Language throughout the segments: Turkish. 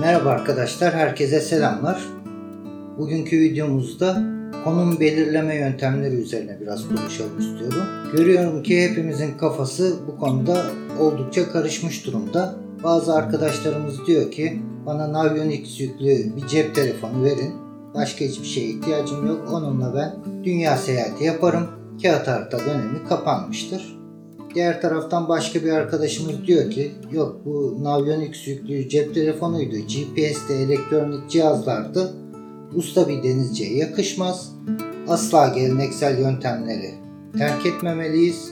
Merhaba arkadaşlar, herkese selamlar. Bugünkü videomuzda konum belirleme yöntemleri üzerine biraz konuşalım istiyorum. Görüyorum ki hepimizin kafası bu konuda oldukça karışmış durumda. Bazı arkadaşlarımız diyor ki bana Navionics yüklü bir cep telefonu verin. Başka hiçbir şeye ihtiyacım yok. Onunla ben dünya seyahati yaparım. Kağıt harita dönemi kapanmıştır. Diğer taraftan başka bir arkadaşımız diyor ki yok bu Navionics yüklü cep telefonuydu. GPS'te elektronik cihazlardı. Usta bir denizciye yakışmaz. Asla geleneksel yöntemleri terk etmemeliyiz.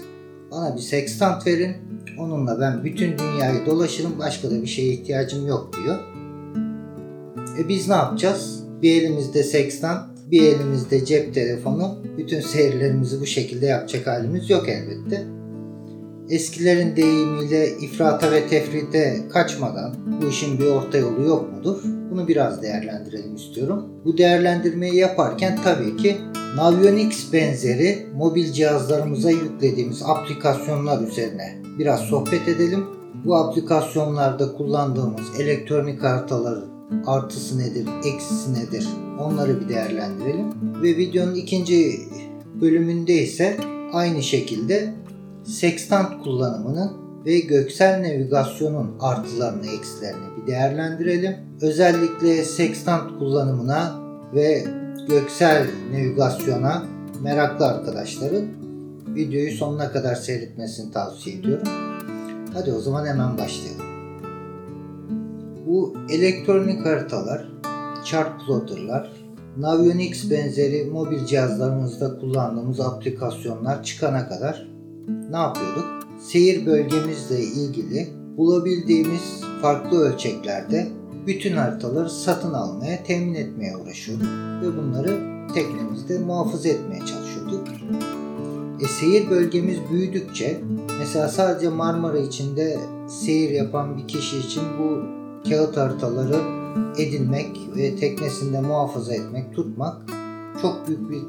Bana bir sextant verin. Onunla ben bütün dünyayı dolaşırım. Başka da bir şeye ihtiyacım yok diyor. E biz ne yapacağız? Bir elimizde sextant, bir elimizde cep telefonu. Bütün seyirlerimizi bu şekilde yapacak halimiz yok elbette eskilerin deyimiyle ifrata ve tefrite kaçmadan bu işin bir orta yolu yok mudur? Bunu biraz değerlendirelim istiyorum. Bu değerlendirmeyi yaparken tabii ki Navionics benzeri mobil cihazlarımıza yüklediğimiz aplikasyonlar üzerine biraz sohbet edelim. Bu aplikasyonlarda kullandığımız elektronik haritaların artısı nedir, eksisi nedir onları bir değerlendirelim. Ve videonun ikinci bölümünde ise aynı şekilde sekstant kullanımının ve göksel navigasyonun artılarını eksilerini bir değerlendirelim. Özellikle sekstant kullanımına ve göksel navigasyona meraklı arkadaşların videoyu sonuna kadar seyretmesini tavsiye ediyorum. Hadi o zaman hemen başlayalım. Bu elektronik haritalar, chart plotterlar, Navionics benzeri mobil cihazlarımızda kullandığımız aplikasyonlar çıkana kadar ne yapıyorduk? Seyir bölgemizle ilgili bulabildiğimiz farklı ölçeklerde bütün haritaları satın almaya, temin etmeye uğraşıyorduk ve bunları teknemizde muhafaza etmeye çalışıyorduk. E, seyir bölgemiz büyüdükçe mesela sadece Marmara içinde seyir yapan bir kişi için bu kağıt haritaları edinmek ve teknesinde muhafaza etmek, tutmak çok büyük bir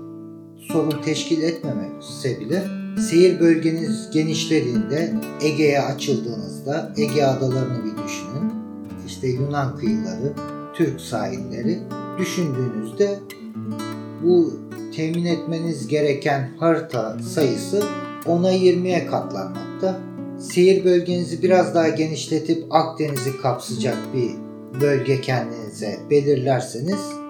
sorun teşkil etmemese bile Seyir bölgeniz genişlediğinde Ege'ye açıldığınızda Ege adalarını bir düşünün. İşte Yunan kıyıları, Türk sahilleri düşündüğünüzde bu temin etmeniz gereken harita sayısı 10'a 20'ye katlanmakta. Seyir bölgenizi biraz daha genişletip Akdeniz'i kapsayacak bir bölge kendinize belirlerseniz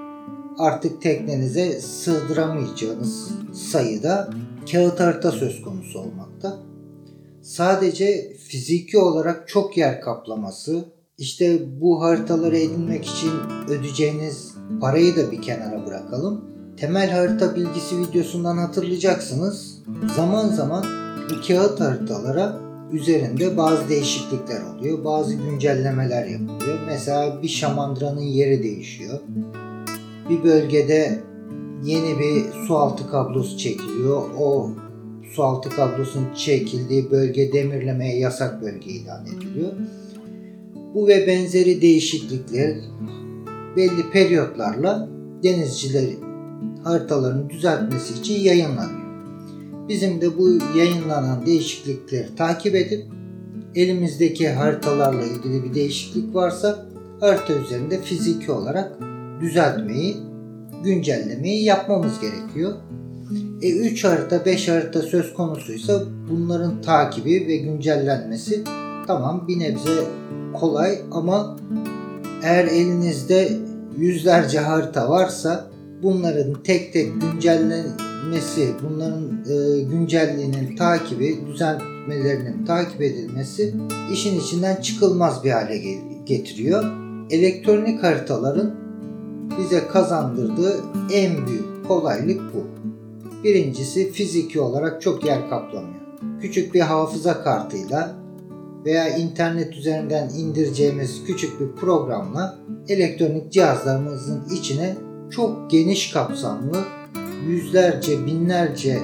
artık teknenize sığdıramayacağınız sayıda kağıt harita söz konusu olmakta. Sadece fiziki olarak çok yer kaplaması, işte bu haritaları edinmek için ödeyeceğiniz parayı da bir kenara bırakalım. Temel harita bilgisi videosundan hatırlayacaksınız. Zaman zaman bu kağıt haritalara üzerinde bazı değişiklikler oluyor. Bazı güncellemeler yapılıyor. Mesela bir şamandıranın yeri değişiyor. Bir bölgede yeni bir su altı kablosu çekiliyor. O su altı kablosunun çekildiği bölge demirlemeye yasak bölge ilan ediliyor. Bu ve benzeri değişiklikler belli periyotlarla denizciler haritalarını düzeltmesi için yayınlanıyor. Bizim de bu yayınlanan değişiklikleri takip edip elimizdeki haritalarla ilgili bir değişiklik varsa harita üzerinde fiziki olarak düzeltmeyi güncellemeyi yapmamız gerekiyor. E 3 harita 5 harita söz konusuysa bunların takibi ve güncellenmesi tamam bir nebze kolay ama eğer elinizde yüzlerce harita varsa bunların tek tek güncellenmesi, bunların e, güncelliğinin takibi, düzenlemelerinin takip edilmesi işin içinden çıkılmaz bir hale getiriyor. Elektronik haritaların bize kazandırdığı en büyük kolaylık bu. Birincisi fiziki olarak çok yer kaplamıyor. Küçük bir hafıza kartıyla veya internet üzerinden indireceğimiz küçük bir programla elektronik cihazlarımızın içine çok geniş kapsamlı yüzlerce binlerce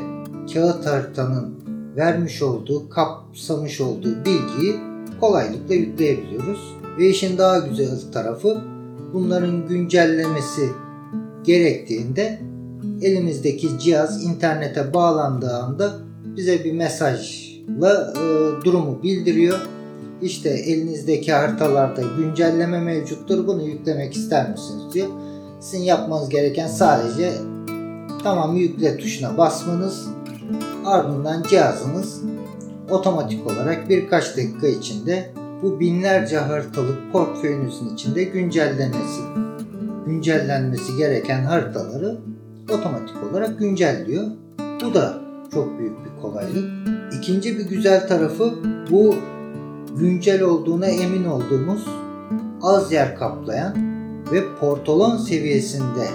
kağıt haritanın vermiş olduğu, kapsamış olduğu bilgiyi kolaylıkla yükleyebiliyoruz. Ve işin daha güzel tarafı bunların güncellemesi gerektiğinde elimizdeki cihaz internete bağlandığı anda bize bir mesajla e, durumu bildiriyor İşte elinizdeki haritalarda güncelleme mevcuttur. Bunu yüklemek ister misiniz diyor. Sizin yapmanız gereken sadece tamam yükle tuşuna basmanız. Ardından cihazınız otomatik olarak birkaç dakika içinde bu binlerce haritalık portföyünüzün içinde güncellenmesi güncellenmesi gereken haritaları otomatik olarak güncelliyor. Bu da çok büyük bir kolaylık. İkinci bir güzel tarafı bu güncel olduğuna emin olduğumuz az yer kaplayan ve portolon seviyesinde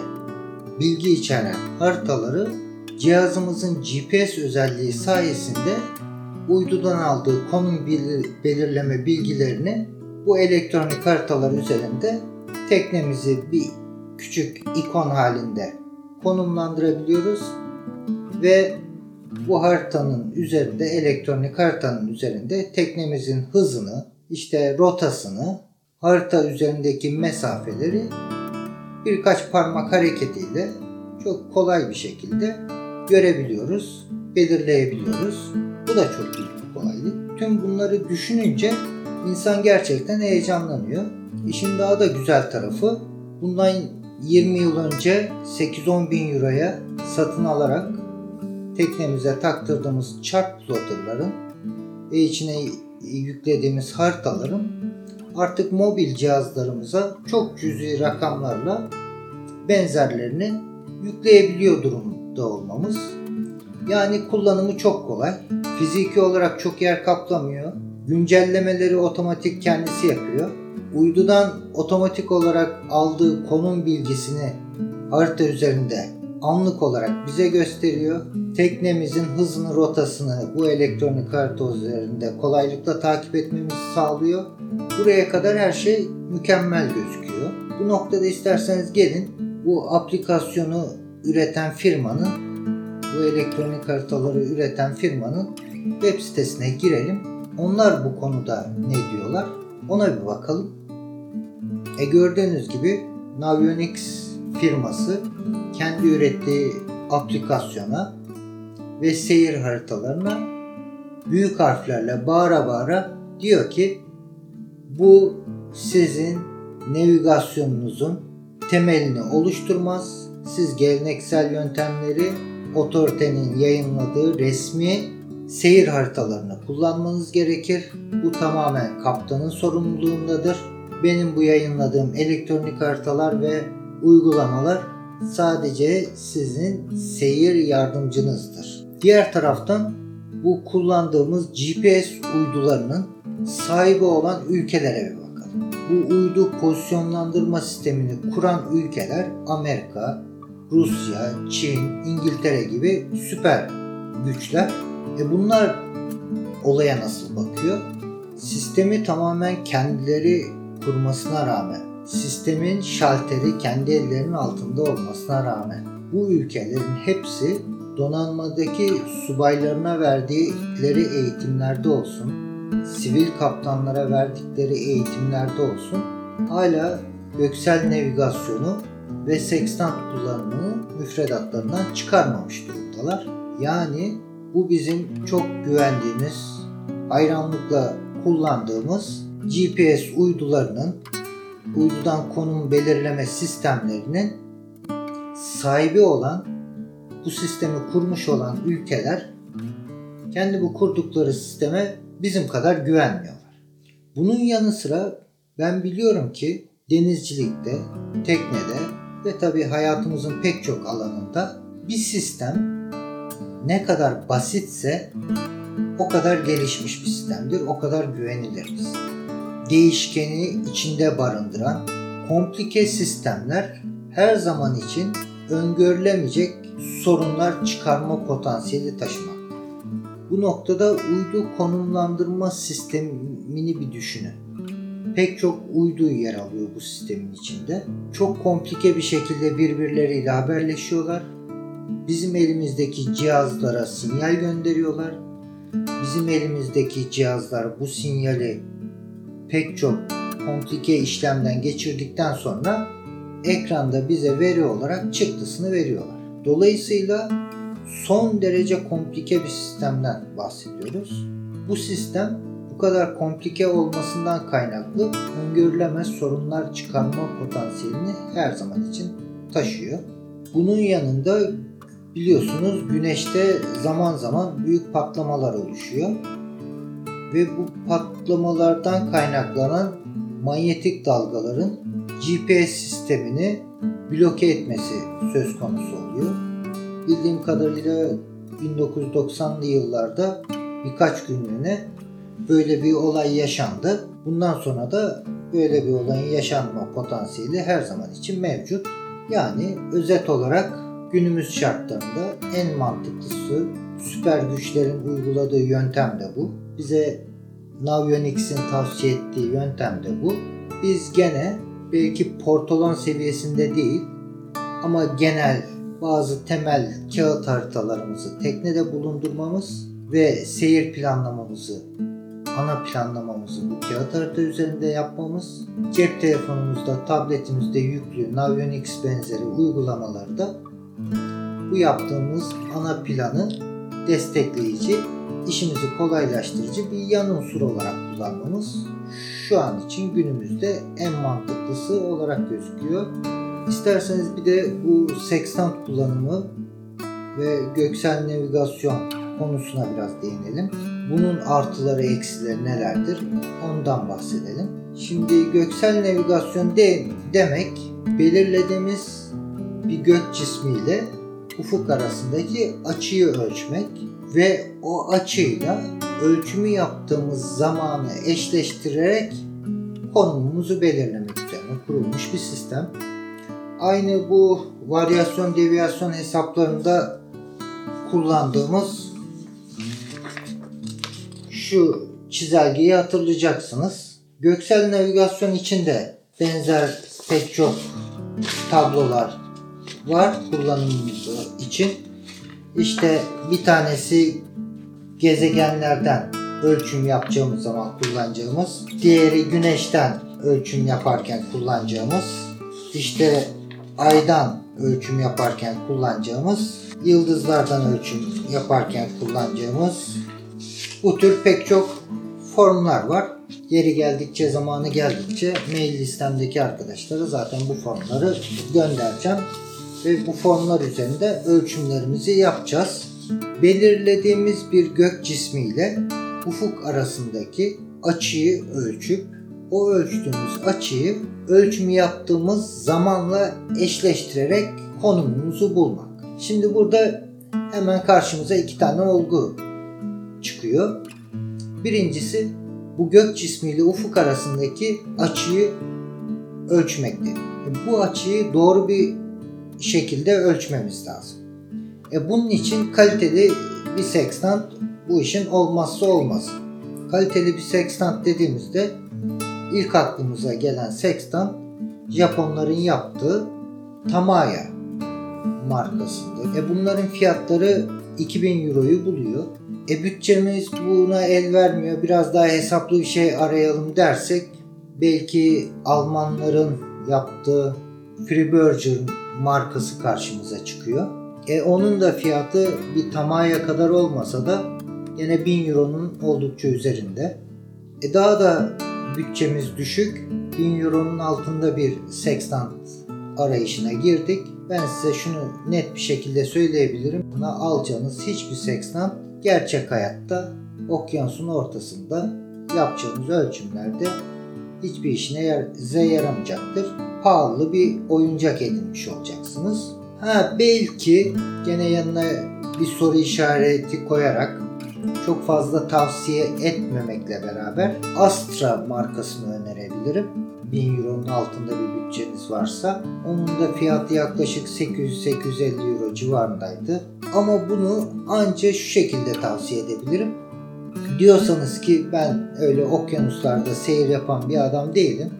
bilgi içeren haritaları cihazımızın GPS özelliği sayesinde uydudan aldığı konum belirleme bilgilerini bu elektronik haritalar üzerinde teknemizi bir küçük ikon halinde konumlandırabiliyoruz ve bu haritanın üzerinde elektronik haritanın üzerinde teknemizin hızını, işte rotasını, harita üzerindeki mesafeleri birkaç parmak hareketiyle çok kolay bir şekilde görebiliyoruz, belirleyebiliyoruz. Bu da çok büyük bir kolaylık. Tüm bunları düşününce insan gerçekten heyecanlanıyor. İşin daha da güzel tarafı bundan 20 yıl önce 8-10 bin euroya satın alarak teknemize taktırdığımız chart plotterların ve içine yüklediğimiz haritaların artık mobil cihazlarımıza çok cüzi rakamlarla benzerlerini yükleyebiliyor durumda olmamız. Yani kullanımı çok kolay. Fiziki olarak çok yer kaplamıyor. Güncellemeleri otomatik kendisi yapıyor. Uydudan otomatik olarak aldığı konum bilgisini harita üzerinde anlık olarak bize gösteriyor. Teknemizin hızını, rotasını bu elektronik harita üzerinde kolaylıkla takip etmemizi sağlıyor. Buraya kadar her şey mükemmel gözüküyor. Bu noktada isterseniz gelin bu aplikasyonu üreten firmanın, bu elektronik haritaları üreten firmanın web sitesine girelim. Onlar bu konuda ne diyorlar? Ona bir bakalım. E gördüğünüz gibi Navionics firması kendi ürettiği aplikasyona ve seyir haritalarına büyük harflerle bağıra bağıra diyor ki bu sizin navigasyonunuzun temelini oluşturmaz. Siz geleneksel yöntemleri otoritenin yayınladığı resmi seyir haritalarını kullanmanız gerekir. Bu tamamen kaptanın sorumluluğundadır. Benim bu yayınladığım elektronik haritalar ve uygulamalar sadece sizin seyir yardımcınızdır. Diğer taraftan bu kullandığımız GPS uydularının sahibi olan ülkelere bir bakalım. Bu uydu pozisyonlandırma sistemini kuran ülkeler Amerika, Rusya, Çin, İngiltere gibi süper güçler. E bunlar olaya nasıl bakıyor? Sistemi tamamen kendileri kurmasına rağmen sistemin şalteri kendi ellerinin altında olmasına rağmen bu ülkelerin hepsi donanmadaki subaylarına verdikleri eğitimlerde olsun, sivil kaptanlara verdikleri eğitimlerde olsun hala göksel navigasyonu ve sekstant kullanımını müfredatlarından çıkarmamış durumdalar. Yani bu bizim çok güvendiğimiz, hayranlıkla kullandığımız GPS uydularının uydudan konum belirleme sistemlerinin sahibi olan bu sistemi kurmuş olan ülkeler kendi bu kurdukları sisteme bizim kadar güvenmiyorlar. Bunun yanı sıra ben biliyorum ki denizcilikte, teknede ve tabi hayatımızın pek çok alanında bir sistem ne kadar basitse o kadar gelişmiş bir sistemdir, o kadar güvenilir bir sistem değişkeni içinde barındıran komplike sistemler her zaman için öngörülemeyecek sorunlar çıkarma potansiyeli taşımak. Bu noktada uydu konumlandırma sistemini bir düşünün. Pek çok uydu yer alıyor bu sistemin içinde. Çok komplike bir şekilde birbirleriyle haberleşiyorlar. Bizim elimizdeki cihazlara sinyal gönderiyorlar. Bizim elimizdeki cihazlar bu sinyali pek çok komplike işlemden geçirdikten sonra ekranda bize veri olarak çıktısını veriyorlar. Dolayısıyla son derece komplike bir sistemden bahsediyoruz. Bu sistem bu kadar komplike olmasından kaynaklı öngörülemez sorunlar çıkarma potansiyelini her zaman için taşıyor. Bunun yanında biliyorsunuz güneşte zaman zaman büyük patlamalar oluşuyor. Ve bu patlamalardan kaynaklanan manyetik dalgaların GPS sistemini bloke etmesi söz konusu oluyor. Bildiğim kadarıyla 1990'lı yıllarda birkaç günlüğüne böyle bir olay yaşandı. Bundan sonra da böyle bir olayın yaşanma potansiyeli her zaman için mevcut. Yani özet olarak günümüz şartlarında en mantıklısı süper güçlerin uyguladığı yöntem de bu. Bize Navionics'in tavsiye ettiği yöntem de bu. Biz gene belki portolon seviyesinde değil ama genel bazı temel kağıt haritalarımızı teknede bulundurmamız ve seyir planlamamızı, ana planlamamızı bu kağıt harita üzerinde yapmamız, cep telefonumuzda, tabletimizde yüklü Navionics benzeri uygulamalarda bu yaptığımız ana planı destekleyici, işimizi kolaylaştırıcı bir yan unsur olarak kullanmamız şu an için günümüzde en mantıklısı olarak gözüküyor. İsterseniz bir de bu sextant kullanımı ve göksel navigasyon konusuna biraz değinelim. Bunun artıları eksileri nelerdir ondan bahsedelim. Şimdi göksel navigasyon de, demek belirlediğimiz bir gök cismiyle ufuk arasındaki açıyı ölçmek ve o açıyla ölçümü yaptığımız zamanı eşleştirerek konumumuzu belirlemek üzerine kurulmuş bir sistem. Aynı bu varyasyon deviyasyon hesaplarında kullandığımız şu çizelgeyi hatırlayacaksınız. Göksel navigasyon içinde benzer pek çok tablolar var kullanımımız için. İşte bir tanesi gezegenlerden ölçüm yapacağımız zaman kullanacağımız, diğeri güneşten ölçüm yaparken kullanacağımız, işte aydan ölçüm yaparken kullanacağımız, yıldızlardan ölçüm yaparken kullanacağımız bu tür pek çok formlar var. Yeri geldikçe, zamanı geldikçe mail listemdeki arkadaşlara zaten bu formları göndereceğim. Ve bu formlar üzerinde ölçümlerimizi yapacağız. Belirlediğimiz bir gök cismiyle ufuk arasındaki açıyı ölçüp o ölçtüğümüz açıyı ölçümü yaptığımız zamanla eşleştirerek konumumuzu bulmak. Şimdi burada hemen karşımıza iki tane olgu çıkıyor. Birincisi bu gök cismiyle ufuk arasındaki açıyı ölçmekte. Bu açıyı doğru bir şekilde ölçmemiz lazım. E bunun için kaliteli bir sextant bu işin olmazsa olmazı. Kaliteli bir sextant dediğimizde ilk aklımıza gelen sextant Japonların yaptığı Tamaya markasında. E bunların fiyatları 2000 euroyu buluyor. E bütçemiz buna el vermiyor. Biraz daha hesaplı bir şey arayalım dersek belki Almanların yaptığı Freeburger markası karşımıza çıkıyor. E onun da fiyatı bir Tamaya kadar olmasa da yine 1000 euronun oldukça üzerinde. E daha da bütçemiz düşük. 1000 euronun altında bir sextant arayışına girdik. Ben size şunu net bir şekilde söyleyebilirim. Buna alacağınız hiçbir sextant gerçek hayatta okyanusun ortasında yapacağınız ölçümlerde hiçbir işine size yaramayacaktır. Pahalı bir oyuncak edinmiş olacaksınız. Ha belki gene yanına bir soru işareti koyarak çok fazla tavsiye etmemekle beraber Astra markasını önerebilirim. 1000 euronun altında bir bütçeniz varsa. Onun da fiyatı yaklaşık 800-850 euro civarındaydı. Ama bunu ancak şu şekilde tavsiye edebilirim. Diyorsanız ki ben öyle okyanuslarda seyir yapan bir adam değilim.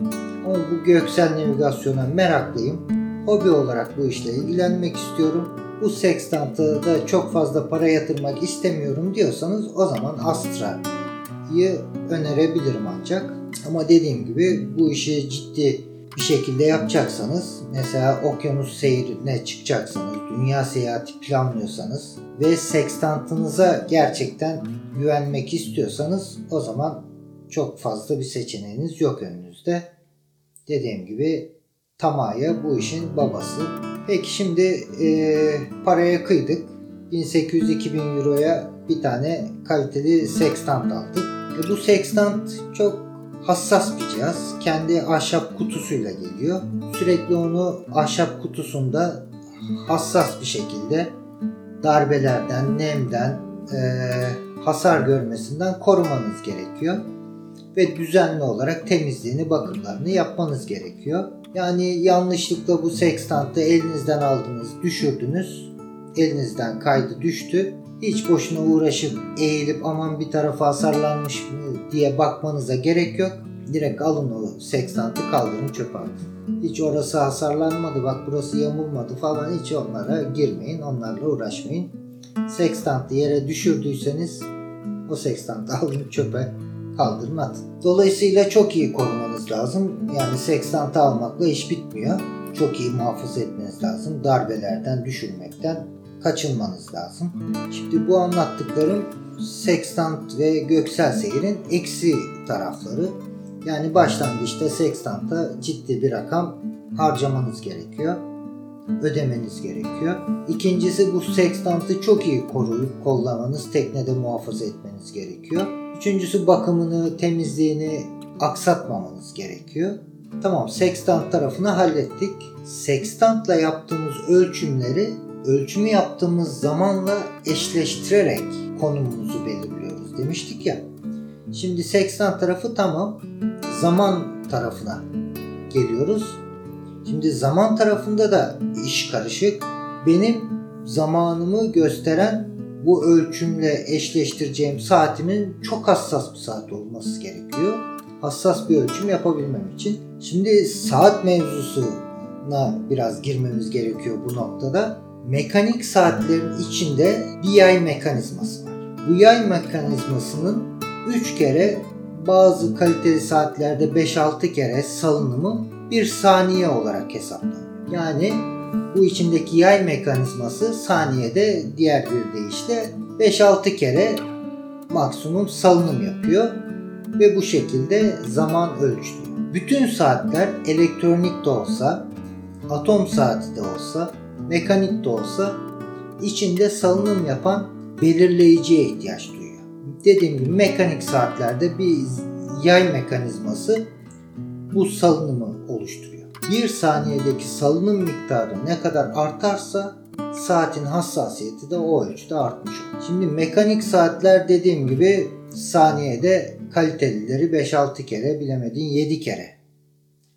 Ama bu göksel navigasyona meraklıyım. Hobi olarak bu işle ilgilenmek istiyorum. Bu sextant'a da çok fazla para yatırmak istemiyorum diyorsanız o zaman Astra'yı önerebilirim ancak. Ama dediğim gibi bu işi ciddi bir şekilde yapacaksanız mesela okyanus seyrine çıkacaksanız, dünya seyahati planlıyorsanız ve sextantınıza gerçekten güvenmek istiyorsanız o zaman çok fazla bir seçeneğiniz yok önünüzde. Dediğim gibi Tamaya bu işin babası. Peki şimdi e, paraya kıydık. 1800-2000 euroya bir tane kaliteli sextant aldık. E, bu sextant çok hassas bir cihaz. Kendi ahşap kutusuyla geliyor. Sürekli onu ahşap kutusunda hassas bir şekilde darbelerden, nemden, e, hasar görmesinden korumanız gerekiyor. Ve düzenli olarak temizliğini, bakımlarını yapmanız gerekiyor. Yani yanlışlıkla bu sextantı elinizden aldınız, düşürdünüz. Elinizden kaydı düştü. Hiç boşuna uğraşıp eğilip aman bir tarafa hasarlanmış mı diye bakmanıza gerek yok. Direkt alın o sextantı kaldırın çöpe atın. Hiç orası hasarlanmadı bak burası yamulmadı falan hiç onlara girmeyin. Onlarla uğraşmayın. Sextantı yere düşürdüyseniz o sextantı alın çöpe kaldırın atın. Dolayısıyla çok iyi korumanız lazım. Yani sextantı almakla iş bitmiyor. Çok iyi muhafaza etmeniz lazım. Darbelerden, düşürmekten kaçınmanız lazım. Şimdi bu anlattıklarım sextant ve göksel seyirin eksi tarafları. Yani başlangıçta sextanta ciddi bir rakam harcamanız gerekiyor. Ödemeniz gerekiyor. İkincisi bu sextantı çok iyi koruyup kollamanız, teknede muhafaza etmeniz gerekiyor. Üçüncüsü bakımını, temizliğini aksatmamanız gerekiyor. Tamam sextant tarafını hallettik. Sextantla yaptığımız ölçümleri ölçümü yaptığımız zamanla eşleştirerek konumumuzu belirliyoruz demiştik ya. Şimdi sextant tarafı tamam. Zaman tarafına geliyoruz. Şimdi zaman tarafında da iş karışık. Benim zamanımı gösteren bu ölçümle eşleştireceğim saatimin çok hassas bir saat olması gerekiyor. Hassas bir ölçüm yapabilmem için. Şimdi saat mevzusuna biraz girmemiz gerekiyor bu noktada. Mekanik saatlerin içinde bir yay mekanizması var. Bu yay mekanizmasının 3 kere bazı kaliteli saatlerde 5-6 kere salınımı 1 saniye olarak hesaplanıyor. Yani bu içindeki yay mekanizması saniyede diğer bir deyişle 5-6 kere maksimum salınım yapıyor ve bu şekilde zaman ölçülüyor. Bütün saatler elektronik de olsa, atom saati de olsa, mekanik de olsa içinde salınım yapan belirleyiciye ihtiyaç duyuyor. Dediğim gibi mekanik saatlerde bir yay mekanizması bu salınımı oluşturuyor. Bir saniyedeki salınım miktarı ne kadar artarsa saatin hassasiyeti de o ölçüde artmış olur. Şimdi mekanik saatler dediğim gibi saniyede kalitelileri 5-6 kere bilemedin 7 kere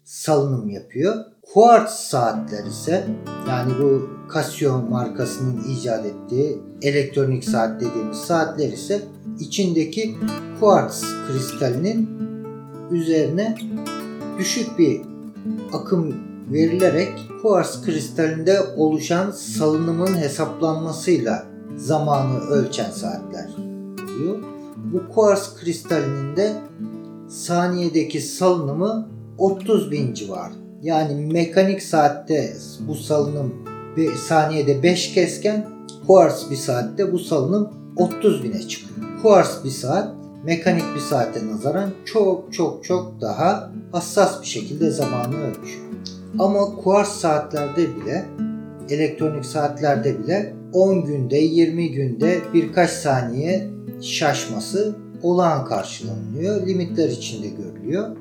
salınım yapıyor. Quartz saatler ise yani bu Casio markasının icat ettiği elektronik saat dediğimiz saatler ise içindeki quartz kristalinin üzerine düşük bir akım verilerek kuars kristalinde oluşan salınımın hesaplanmasıyla zamanı ölçen saatler diyor. Bu kuars kristalinin de saniyedeki salınımı 30 bin civarı. Yani mekanik saatte bu salınım saniyede 5 kesken kuars bir saatte bu salınım 30 bine çıkıyor. Kuars bir saat mekanik bir saate nazaran çok çok çok daha hassas bir şekilde zamanı ölçüyor. Ama kuars saatlerde bile elektronik saatlerde bile 10 günde 20 günde birkaç saniye şaşması olağan karşılanıyor. Limitler içinde görülüyor.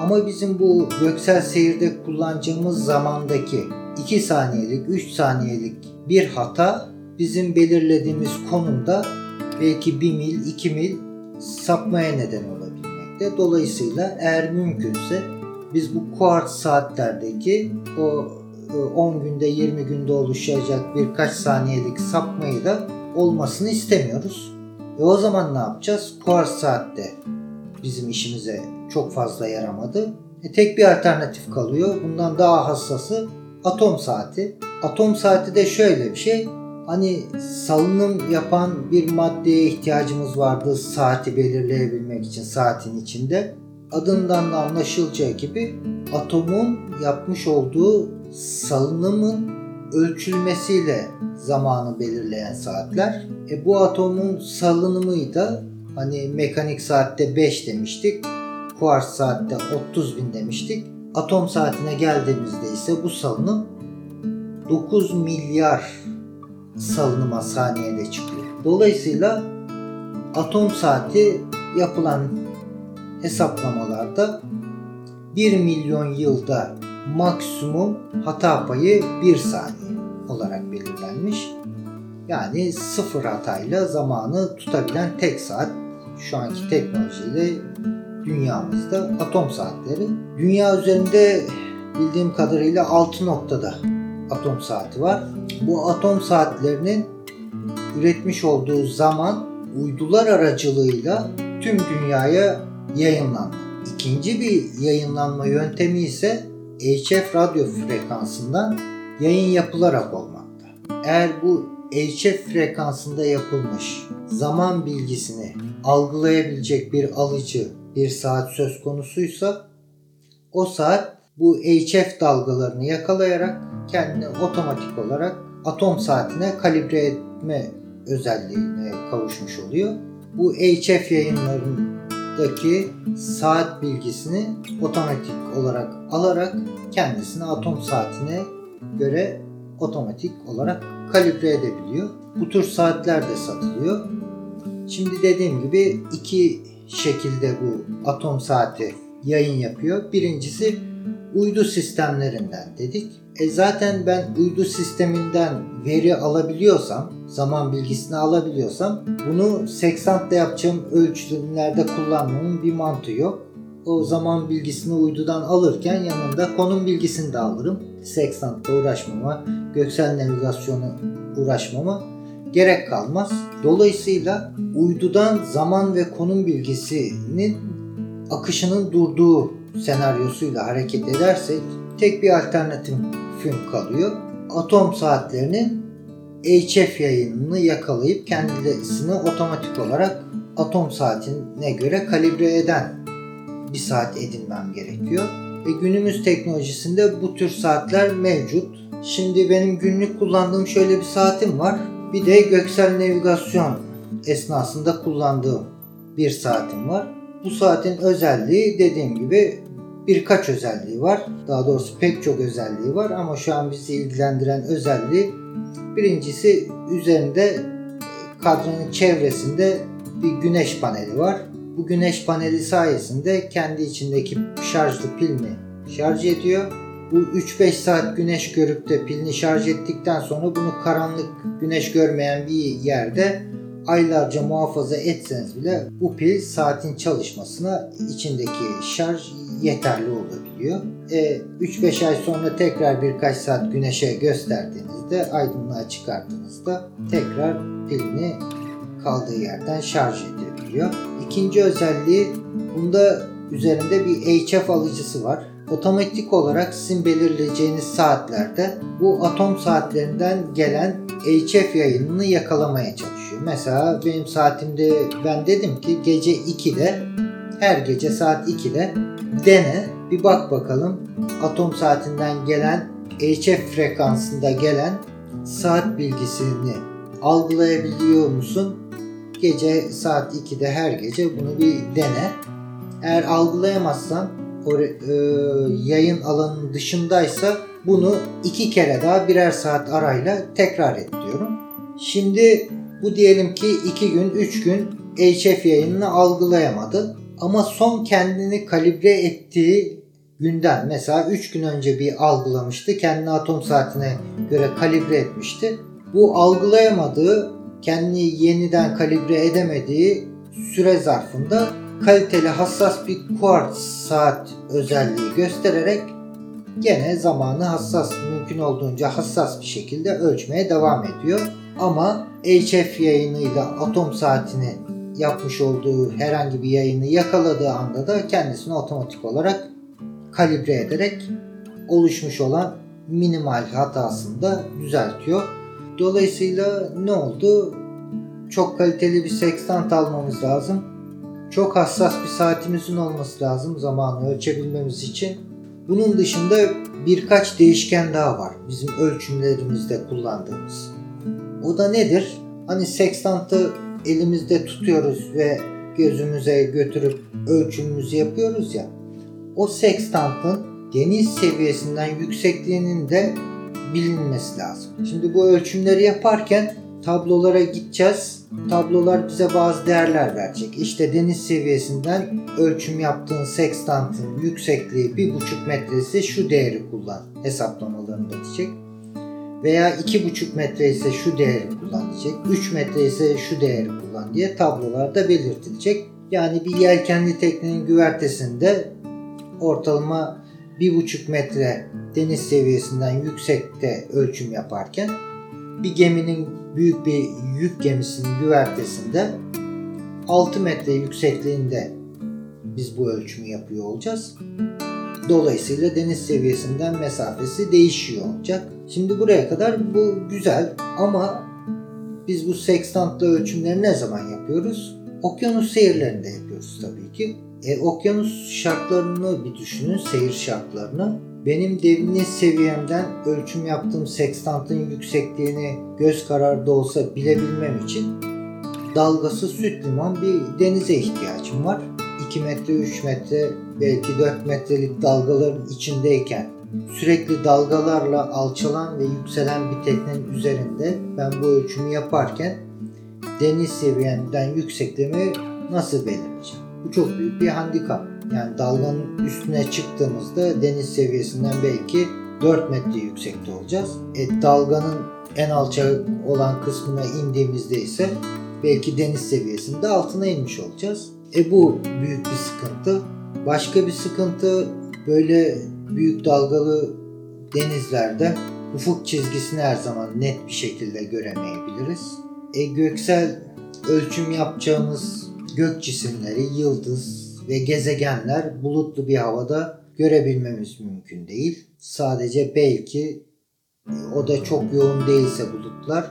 Ama bizim bu göksel seyirde kullanacağımız zamandaki 2 saniyelik, 3 saniyelik bir hata bizim belirlediğimiz konumda belki 1 mil, 2 mil sapmaya neden olabilmekte. Dolayısıyla eğer mümkünse biz bu kuart saatlerdeki o 10 e, günde 20 günde oluşacak birkaç saniyelik sapmayı da olmasını istemiyoruz. E o zaman ne yapacağız? Kuart saatte bizim işimize çok fazla yaramadı. E tek bir alternatif kalıyor. Bundan daha hassası atom saati. Atom saati de şöyle bir şey hani salınım yapan bir maddeye ihtiyacımız vardı saati belirleyebilmek için saatin içinde. Adından da anlaşılacağı gibi atomun yapmış olduğu salınımın ölçülmesiyle zamanı belirleyen saatler. E bu atomun salınımı da Hani mekanik saatte 5 demiştik. Kuartz saatte 30 bin demiştik. Atom saatine geldiğimizde ise bu salınım 9 milyar salınıma saniyede çıkıyor. Dolayısıyla atom saati yapılan hesaplamalarda 1 milyon yılda maksimum hata payı 1 saniye olarak belirlenmiş. Yani sıfır hatayla zamanı tutabilen tek saat şu anki teknolojiyle dünyamızda atom saatleri. Dünya üzerinde bildiğim kadarıyla 6 noktada atom saati var. Bu atom saatlerinin üretmiş olduğu zaman uydular aracılığıyla tüm dünyaya yayınlandı. İkinci bir yayınlanma yöntemi ise HF radyo frekansından yayın yapılarak olmakta. Eğer bu HF frekansında yapılmış zaman bilgisini algılayabilecek bir alıcı bir saat söz konusuysa o saat bu HF dalgalarını yakalayarak kendini otomatik olarak atom saatine kalibre etme özelliğine kavuşmuş oluyor. Bu HF yayınlarındaki saat bilgisini otomatik olarak alarak kendisini atom saatine göre otomatik olarak kalibre edebiliyor. Bu tür saatler de satılıyor. Şimdi dediğim gibi iki şekilde bu atom saati yayın yapıyor. Birincisi uydu sistemlerinden dedik. E zaten ben uydu sisteminden veri alabiliyorsam, zaman bilgisini alabiliyorsam bunu seksantla yapacağım ölçümlerde kullanmamın bir mantığı yok. O zaman bilgisini uydudan alırken yanında konum bilgisini de alırım. Seksantla uğraşmama, göksel navigasyonu uğraşmama gerek kalmaz. Dolayısıyla uydudan zaman ve konum bilgisinin akışının durduğu senaryosuyla hareket edersek tek bir alternatifim kalıyor. Atom saatlerinin HF yayınını yakalayıp kendisini otomatik olarak atom saatine göre kalibre eden bir saat edinmem gerekiyor. Ve günümüz teknolojisinde bu tür saatler mevcut. Şimdi benim günlük kullandığım şöyle bir saatim var. Bir de göksel navigasyon esnasında kullandığım bir saatim var. Bu saatin özelliği dediğim gibi birkaç özelliği var. Daha doğrusu pek çok özelliği var ama şu an bizi ilgilendiren özelliği birincisi üzerinde kadranın çevresinde bir güneş paneli var. Bu güneş paneli sayesinde kendi içindeki şarjlı pilini şarj ediyor. Bu 3-5 saat güneş görüp de pilini şarj ettikten sonra bunu karanlık güneş görmeyen bir yerde aylarca muhafaza etseniz bile bu pil saatin çalışmasına içindeki şarj yeterli olabiliyor. E, 3-5 ay sonra tekrar birkaç saat güneşe gösterdiğinizde aydınlığa çıkarttığınızda tekrar pilini kaldığı yerden şarj edebiliyor. İkinci özelliği bunda üzerinde bir HF alıcısı var. Otomatik olarak sizin belirleyeceğiniz saatlerde bu atom saatlerinden gelen HF yayınını yakalamaya çalışıyor. Mesela benim saatimde ben dedim ki gece 2'de her gece saat 2'de dene bir bak bakalım atom saatinden gelen HF frekansında gelen saat bilgisini algılayabiliyor musun? Gece saat 2'de her gece bunu bir dene. Eğer algılayamazsan yayın alanının dışındaysa bunu iki kere daha birer saat arayla tekrar et diyorum. Şimdi bu diyelim ki iki gün, üç gün HF yayınını algılayamadı. Ama son kendini kalibre ettiği günden mesela 3 gün önce bir algılamıştı. Kendini atom saatine göre kalibre etmişti. Bu algılayamadığı, kendini yeniden kalibre edemediği süre zarfında kaliteli hassas bir kuartz saat özelliği göstererek gene zamanı hassas mümkün olduğunca hassas bir şekilde ölçmeye devam ediyor. Ama HF yayınıyla atom saatini yapmış olduğu herhangi bir yayını yakaladığı anda da kendisini otomatik olarak kalibre ederek oluşmuş olan minimal hatasını da düzeltiyor. Dolayısıyla ne oldu? Çok kaliteli bir sextant almamız lazım. Çok hassas bir saatimizin olması lazım zamanı ölçebilmemiz için. Bunun dışında birkaç değişken daha var bizim ölçümlerimizde kullandığımız. O da nedir? Hani sextantı elimizde tutuyoruz ve gözümüze götürüp ölçümümüzü yapıyoruz ya. O sekstantın deniz seviyesinden yüksekliğinin de bilinmesi lazım. Şimdi bu ölçümleri yaparken tablolara gideceğiz. Tablolar bize bazı değerler verecek. İşte deniz seviyesinden ölçüm yaptığın sekstantın yüksekliği 1,5 metre ise şu değeri kullan hesaplamalarında diyecek. Veya 2,5 metre ise şu değeri kullan diyecek. 3 metre ise şu değeri kullan diye tablolarda belirtilecek. Yani bir yelkenli teknenin güvertesinde ortalama 1,5 metre deniz seviyesinden yüksekte ölçüm yaparken bir geminin büyük bir yük gemisinin güvertesinde 6 metre yüksekliğinde biz bu ölçümü yapıyor olacağız. Dolayısıyla deniz seviyesinden mesafesi değişiyor olacak. Şimdi buraya kadar bu güzel ama biz bu sekstantla ölçümleri ne zaman yapıyoruz? Okyanus seyirlerinde yapıyoruz tabii ki. E, okyanus şartlarını bir düşünün, seyir şartlarını. Benim deniz seviyemden ölçüm yaptığım sekstantın yüksekliğini göz kararı da olsa bilebilmem için dalgası süt liman bir denize ihtiyacım var. 2 metre, 3 metre, belki 4 metrelik dalgaların içindeyken sürekli dalgalarla alçalan ve yükselen bir teknenin üzerinde ben bu ölçümü yaparken deniz seviyemden yüksekliğimi nasıl belirleyeceğim? Bu çok büyük bir handikap. Yani dalganın üstüne çıktığımızda deniz seviyesinden belki 4 metre yüksekte olacağız. E, dalganın en alçak olan kısmına indiğimizde ise belki deniz seviyesinde altına inmiş olacağız. E bu büyük bir sıkıntı. Başka bir sıkıntı böyle büyük dalgalı denizlerde ufuk çizgisini her zaman net bir şekilde göremeyebiliriz. E göksel ölçüm yapacağımız gök cisimleri, yıldız ve gezegenler bulutlu bir havada görebilmemiz mümkün değil. Sadece belki e, o da çok yoğun değilse bulutlar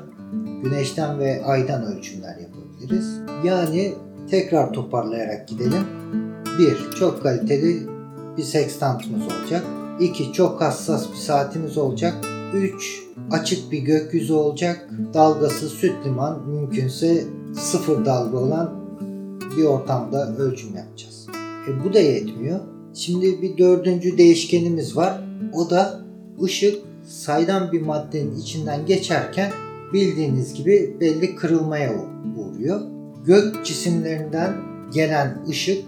güneşten ve aydan ölçümler yapabiliriz. Yani tekrar toparlayarak gidelim. 1. Çok kaliteli bir sekstantımız olacak. 2. Çok hassas bir saatimiz olacak. 3. Açık bir gökyüzü olacak. Dalgası süt liman mümkünse sıfır dalga olan bir ortamda ölçüm yapacağız. E, bu da yetmiyor. Şimdi bir dördüncü değişkenimiz var. O da ışık saydam bir maddenin içinden geçerken bildiğiniz gibi belli kırılmaya uğruyor. Gök cisimlerinden gelen ışık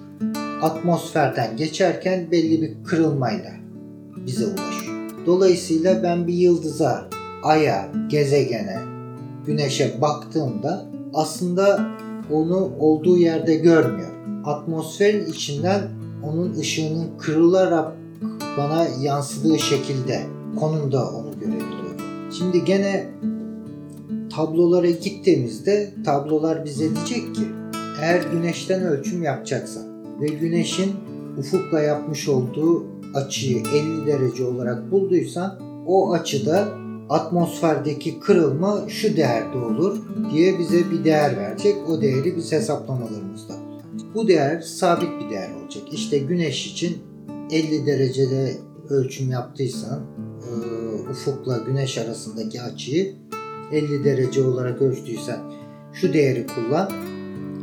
atmosferden geçerken belli bir kırılmayla bize ulaşıyor. Dolayısıyla ben bir yıldıza, aya, gezegene, güneşe baktığımda aslında onu olduğu yerde görmüyorum. Atmosferin içinden onun ışığının kırılarak bana yansıdığı şekilde konumda onu görebiliyorum. Şimdi gene tablolara gittiğimizde tablolar bize diyecek ki eğer güneşten ölçüm yapacaksan ve güneşin ufukla yapmış olduğu açıyı 50 derece olarak bulduysan o açıda atmosferdeki kırılma şu değerde olur diye bize bir değer verecek. O değeri biz hesaplamalarımızda. Bu değer sabit bir değer olacak. İşte güneş için 50 derecede ölçüm yaptıysan e, ufukla güneş arasındaki açıyı 50 derece olarak ölçtüysen şu değeri kullan.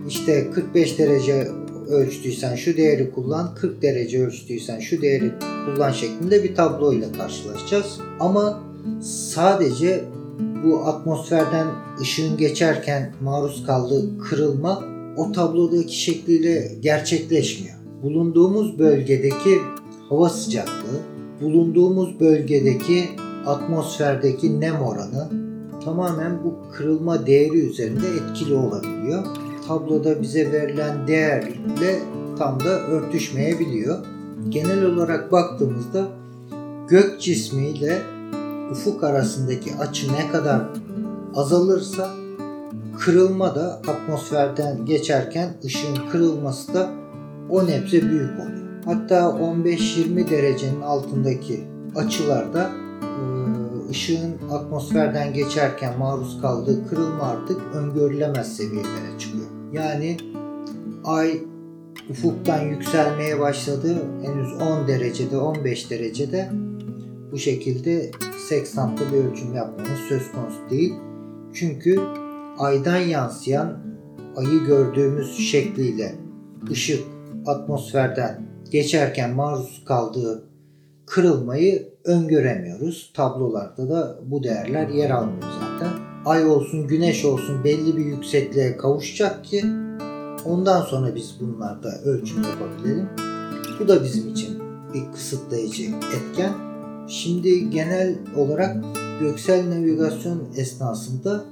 İşte 45 derece ölçtüysen şu değeri kullan, 40 derece ölçtüysen şu değeri kullan şeklinde bir tablo ile karşılaşacağız. Ama sadece bu atmosferden ışığın geçerken maruz kaldığı kırılma o tablodaki şekliyle gerçekleşmiyor. Bulunduğumuz bölgedeki hava sıcaklığı, bulunduğumuz bölgedeki atmosferdeki nem oranı tamamen bu kırılma değeri üzerinde etkili olabiliyor. Tabloda bize verilen değerle tam da örtüşmeyebiliyor. Genel olarak baktığımızda gök cismi ile ufuk arasındaki açı ne kadar azalırsa kırılma da atmosferden geçerken ışığın kırılması da o nebze büyük oluyor. Hatta 15-20 derecenin altındaki açılarda ışığın atmosferden geçerken maruz kaldığı kırılma artık öngörülemez seviyelere çıkıyor. Yani ay ufuktan yükselmeye başladı. Henüz 10 derecede 15 derecede bu şekilde seksantlı bir ölçüm yapmamız söz konusu değil. Çünkü aydan yansıyan ayı gördüğümüz şekliyle ışık atmosferden geçerken maruz kaldığı kırılmayı öngöremiyoruz. Tablolarda da bu değerler yer almıyor zaten. Ay olsun, güneş olsun belli bir yüksekliğe kavuşacak ki ondan sonra biz bunlarda ölçüm yapabilelim. Bu da bizim için bir kısıtlayıcı etken. Şimdi genel olarak göksel navigasyon esnasında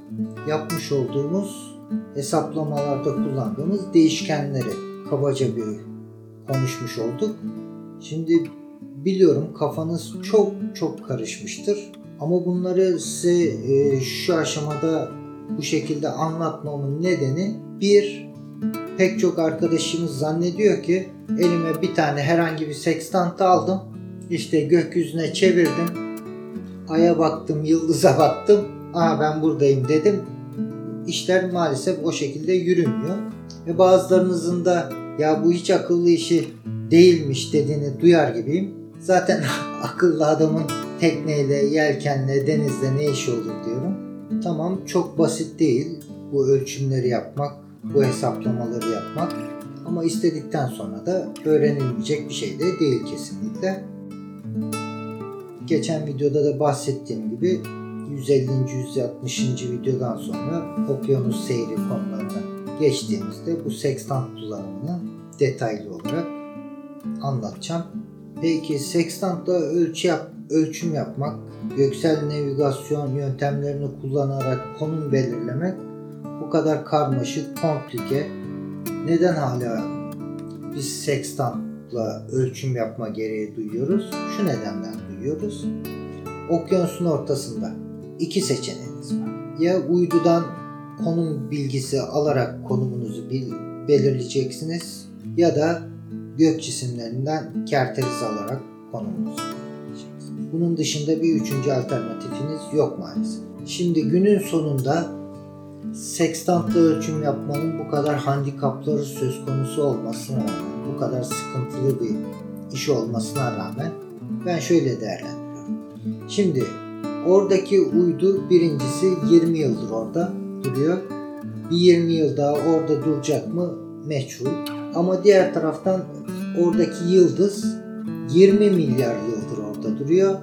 yapmış olduğumuz hesaplamalarda kullandığımız değişkenleri kabaca bir konuşmuş olduk. Şimdi biliyorum kafanız çok çok karışmıştır. Ama bunları size e, şu aşamada bu şekilde anlatmamın nedeni bir pek çok arkadaşımız zannediyor ki elime bir tane herhangi bir sextant aldım. İşte gökyüzüne çevirdim. Aya baktım, yıldıza baktım. Aa ben buradayım dedim. İşler maalesef o şekilde yürümüyor. Ve bazılarınızın da ya bu hiç akıllı işi değilmiş dediğini duyar gibiyim. Zaten akıllı adamın tekneyle, yelkenle, denizde ne işi olur diyorum. Tamam çok basit değil bu ölçümleri yapmak, bu hesaplamaları yapmak. Ama istedikten sonra da öğrenilmeyecek bir şey de değil kesinlikle. Geçen videoda da bahsettiğim gibi 150. 160. videodan sonra okyanus seyri konularına geçtiğimizde bu sextant kullanımını detaylı olarak anlatacağım. Peki sextantla ölçü yap, ölçüm yapmak, göksel navigasyon yöntemlerini kullanarak konum belirlemek bu kadar karmaşık, komplike. Neden hala biz sextantla ölçüm yapma gereği duyuyoruz? Şu nedenden duyuyoruz. Okyanusun ortasında iki seçeneğiniz var. Ya uydudan konum bilgisi alarak konumunuzu belirleyeceksiniz ya da gök cisimlerinden kerteriz alarak konumunuzu belirleyeceksiniz. Bunun dışında bir üçüncü alternatifiniz yok maalesef. Şimdi günün sonunda sekstantla ölçüm yapmanın bu kadar handikapları söz konusu olmasına rağmen, bu kadar sıkıntılı bir iş olmasına rağmen ben şöyle değerlendiriyorum. Şimdi oradaki uydu birincisi 20 yıldır orada duruyor. Bir 20 yıl daha orada duracak mı meçhul. Ama diğer taraftan oradaki yıldız 20 milyar yıldır orada duruyor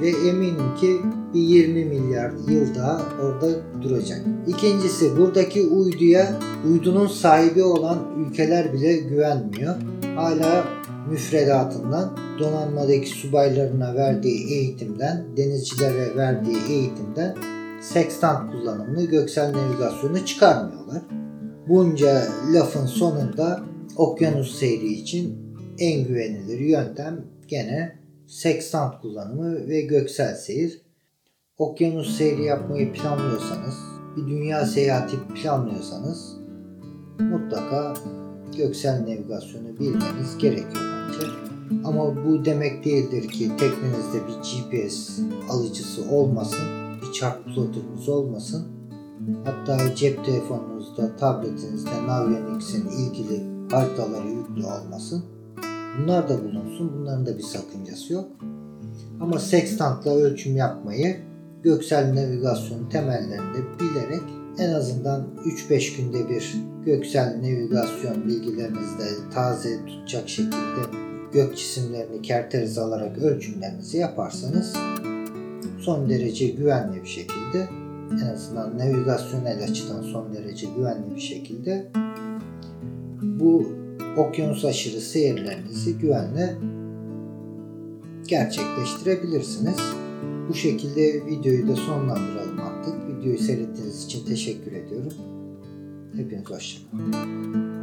ve eminim ki bir 20 milyar yıl daha orada duracak. İkincisi buradaki uyduya uydunun sahibi olan ülkeler bile güvenmiyor. Hala müfredatından, donanmadaki subaylarına verdiği eğitimden, denizcilere verdiği eğitimden sextant kullanımını, göksel navigasyonu çıkarmıyorlar. Bunca lafın sonunda okyanus seyri için en güvenilir yöntem gene sextant kullanımı ve göksel seyir. Okyanus seyri yapmayı planlıyorsanız, bir dünya seyahati planlıyorsanız mutlaka göksel navigasyonu bilmeniz gerekiyor bence. Ama bu demek değildir ki teknenizde bir GPS alıcısı olmasın, bir chart plotter'ınız olmasın. Hatta cep telefonunuzda, tabletinizde Navionics'in ilgili haritaları yüklü olmasın. Bunlar da bulunsun. Bunların da bir sakıncası yok. Ama sextantla ölçüm yapmayı göksel navigasyon temellerinde bilerek en azından 3-5 günde bir göksel navigasyon bilgilerinizde taze tutacak şekilde gök cisimlerini kerteriz alarak ölçümlerinizi yaparsanız son derece güvenli bir şekilde en azından navigasyonel açıdan son derece güvenli bir şekilde bu okyanus aşırı seyirlerinizi güvenle gerçekleştirebilirsiniz. Bu şekilde videoyu da sonlandıralım. Videoyu seyrettiğiniz için teşekkür ediyorum. Hepiniz hoşçakalın.